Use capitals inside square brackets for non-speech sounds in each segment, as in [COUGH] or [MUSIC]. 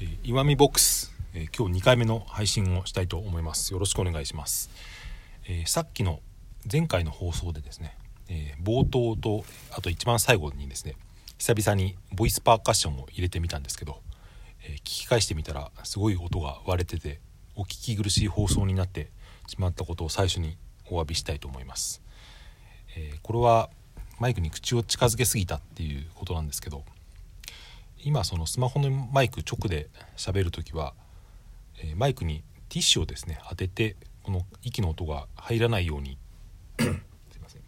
え、岩見ボックス、え、今日2回目の配信をしたいと思います。よろしくお願いします、え、さっきの前回の放送でですね、え冒頭とあと一番最後にですね久々にボイスパーカッションを入れてみたんですけど、え聞き返してみたらすごい音が割れててお聞き苦しい放送になってしまったことを最初にお詫びしたいと思います、えこれはマイクに口を近づけすぎたっていうことなんですけど今そのスマホのマイク直で喋る時は、え、マイクにティッシュをですね当ててこの息の音が入らないように [COUGHS] すいません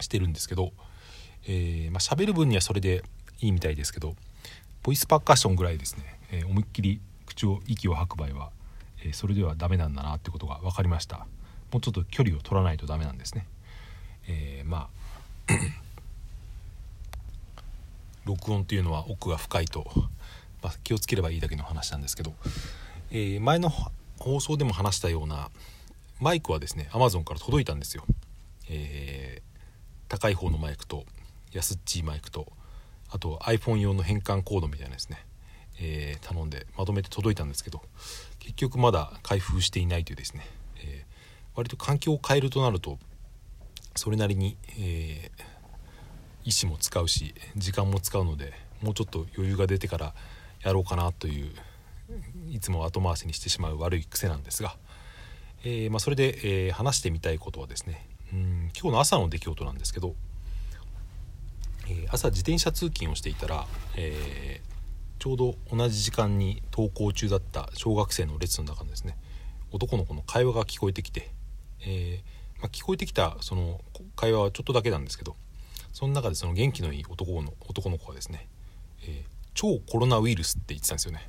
してるんですけど、えー、まあ、喋る分にはそれでいいみたいですけどボイスパーカッションぐらいですね、えー、思いっきり口を息を吐く場合は、えそれではダメなんだなってことが分かりました。もうちょっと距離を取らないとダメなんですね、えまあ録音というのは奥が深いと、まあ、気をつければいいだけの話なんですけど、えー、前の放送でも話したようなマイクはですね Amazon から届いたんですよ、えー、高い方のマイクと安っちいマイクとあと iPhone 用の変換コードみたいなですね、えー、頼んでまとめて届いたんですけど結局まだ開封していないというですね、えー、割と環境を変えるとなるとそれなりに、えー、意思も使うし時間も使うのでもうちょっと余裕が出てからやろうかなといういつも後回しにしてしまう悪い癖なんですが、えー、まあ、それで、えー、話してみたいことはですねうん今日の朝の出来事なんですけど、えー、朝自転車通勤をしていたら、えちょうど同じ時間に登校中だった小学生の列の中にですね男の子の会話が聞こえてきて、えまあ、聞こえてきたその会話はちょっとだけなんですけどその中でその元気のいい男の男の子がですね、えー、超コロナウイルスって言ってたんですよね。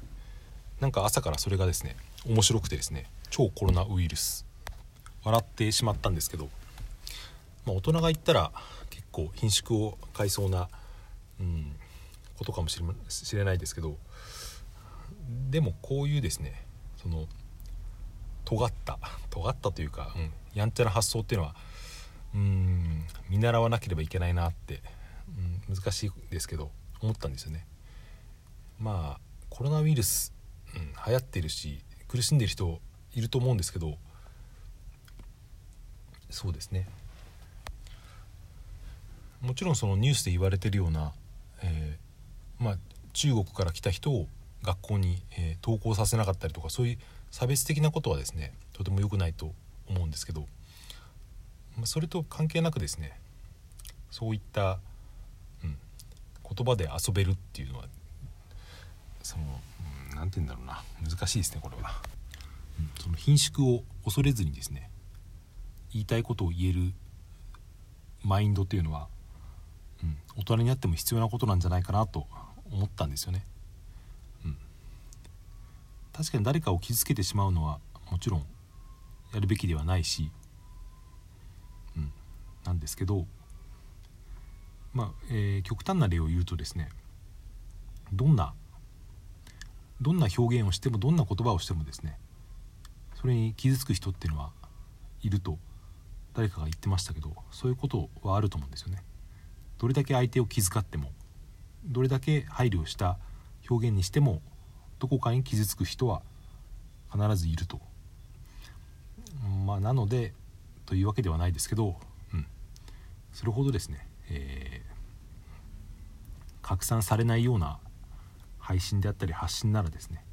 なんか朝からそれがですね面白くてですね超コロナウイルス。笑ってしまったんですけど、まあ、大人が言ったら結構貧縮を買いそうな、うん、ことかもしれないですけど。でもこういうですねその尖った尖ったというか、うん、やんちゃな発想っていうのはうん。見習わなければいけないなって、うん、難しいですけど思ったんですよね。まあコロナウイルス、うん、流行ってるし苦しんでる人いると思うんですけどそうですね。もちろんそのニュースで言われてるような、えー、まあ、中国から来た人を学校に、えー、登校させなかったりとかそういう差別的なことはですねとても良くないと思うんですけど。それと関係なくですねそういった、うん、言葉で遊べるっていうのはその何、うん、て言うんだろうな難しいですねこれは、うん、その貧縮を恐れずにですね言いたいことを言えるマインドっていうのは、うん、大人になっても必要なことなんじゃないかなと思ったんですよね、うん、確かに誰かを傷つけてしまうのはもちろんやるべきではないしなんですけどまあ、えー、極端な例を言うとですねどんなどんな表現をしてもどんな言葉をしてもですねそれに傷つく人っていうのはいると誰かが言ってましたけどそういうことはあると思うんですよね。どれだけ相手を気遣ってもどれだけ配慮した表現にしてもどこかに傷つく人は必ずいると。まあ、なのでというわけではないですけどそれほどですね、えー、拡散されないような配信であったり発信ならですね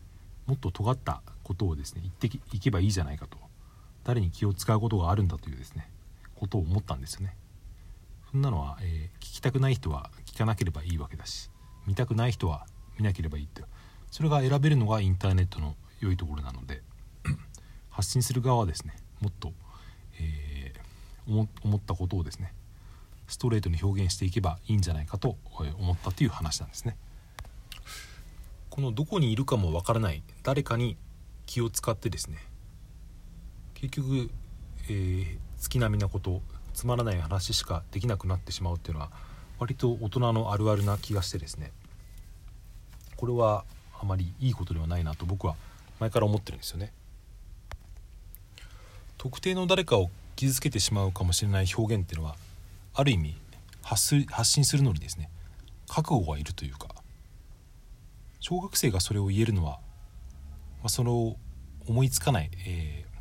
もっと尖ったことをですね言っていけばいいじゃないかと誰に気を使うことがあるんだというですねことを思ったんですよね。そんなのは、えー、聞きたくない人は聞かなければいいわけだし見たくない人は見なければいいってそれが選べるのがインターネットの良いところなので発信する側はですねもっと、えー、思ったことをですねストレートに表現していけばいいんじゃないかと思ったという話なんですね。このどこにいるかもわからない誰かに気を使ってですね結局、えー、月並みなことつまらない話しかできなくなってしまうっていうのは割と大人のあるあるな気がしてですねこれはあまりいいことではないなと僕は前から思ってるんですよね。特定の誰かを傷つけてしまうかもしれない表現っていうのはある意味発信するのにですね覚悟がいるというか小学生がそれを言えるのは、まあ、それを思いつかない、えー、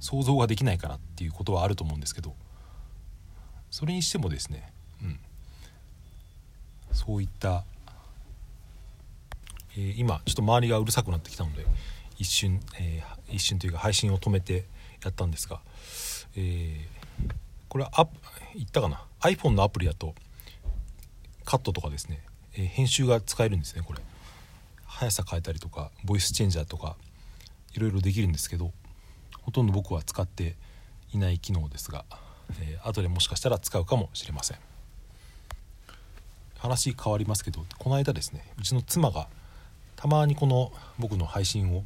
想像ができないからっていうことはあると思うんですけどそれにしてもですね、うん、そういった、えー、今ちょっと周りがうるさくなってきたので一瞬、えー、一瞬というか配信を止めてやったんですが、えー、これはア言ったかな？iPhone のアプリだとカットとかですね、えー、編集が使えるんですねこれ。速さ変えたりとかボイスチェンジャーとかいろいろできるんですけどほとんど僕は使っていない機能ですが、えー、後でもしかしたら使うかもしれません。話変わりますけどこの間ですねうちの妻がたまにこの僕の配信を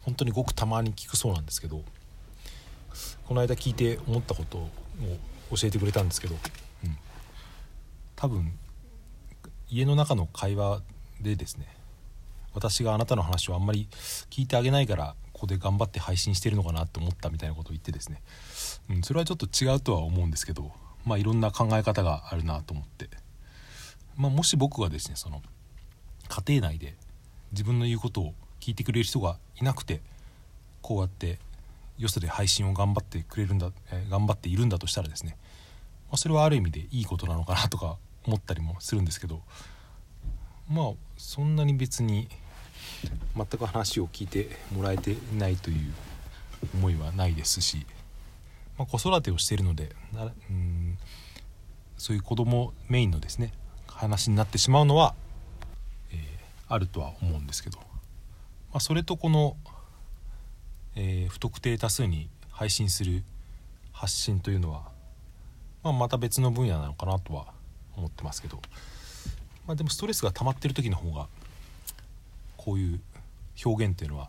本当にごくたまに聞くそうなんですけどこの間聞いて思ったことを教えてくれたんですけど、うん、多分家の中の会話でですね私があなたの話をあんまり聞いてあげないからここで頑張って配信してるのかなって思ったみたいなことを言ってですね、うん、それはちょっと違うとは思うんですけどまあいろんな考え方があるなと思って、まあ、もし僕がですねその家庭内で自分の言うことを聞いてくれる人がいなくてこうやってよそで配信を頑張ってくれるんだ、えー、頑張っているんだとしたらですね、まあ、それはある意味でいいことなのかなとか思ったりもするんですけどまあそんなに別に全く話を聞いてもらえてないという思いはないですし、まあ、子育てをしているのでうんそういう子供メインのですね話になってしまうのは、えー、あるとは思うんですけど、まあ、それとこの、えー、不特定多数に配信する発信というのは、まあ、また別の分野なのかなとは思ってますけど、まあ、でもストレスが溜まってる時の方がこういう表現っていうのは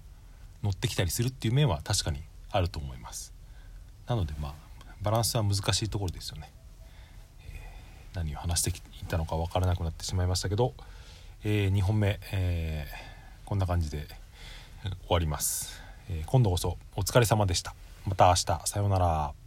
乗ってきたりするっていう面は確かにあると思います。なのでまあバランスは難しいところですよね、えー、何を話していたのか分からなくなってしまいましたけど、えー、2本目、えー、こんな感じで終わります、え今度こそお疲れ様でした。また明日。さようなら。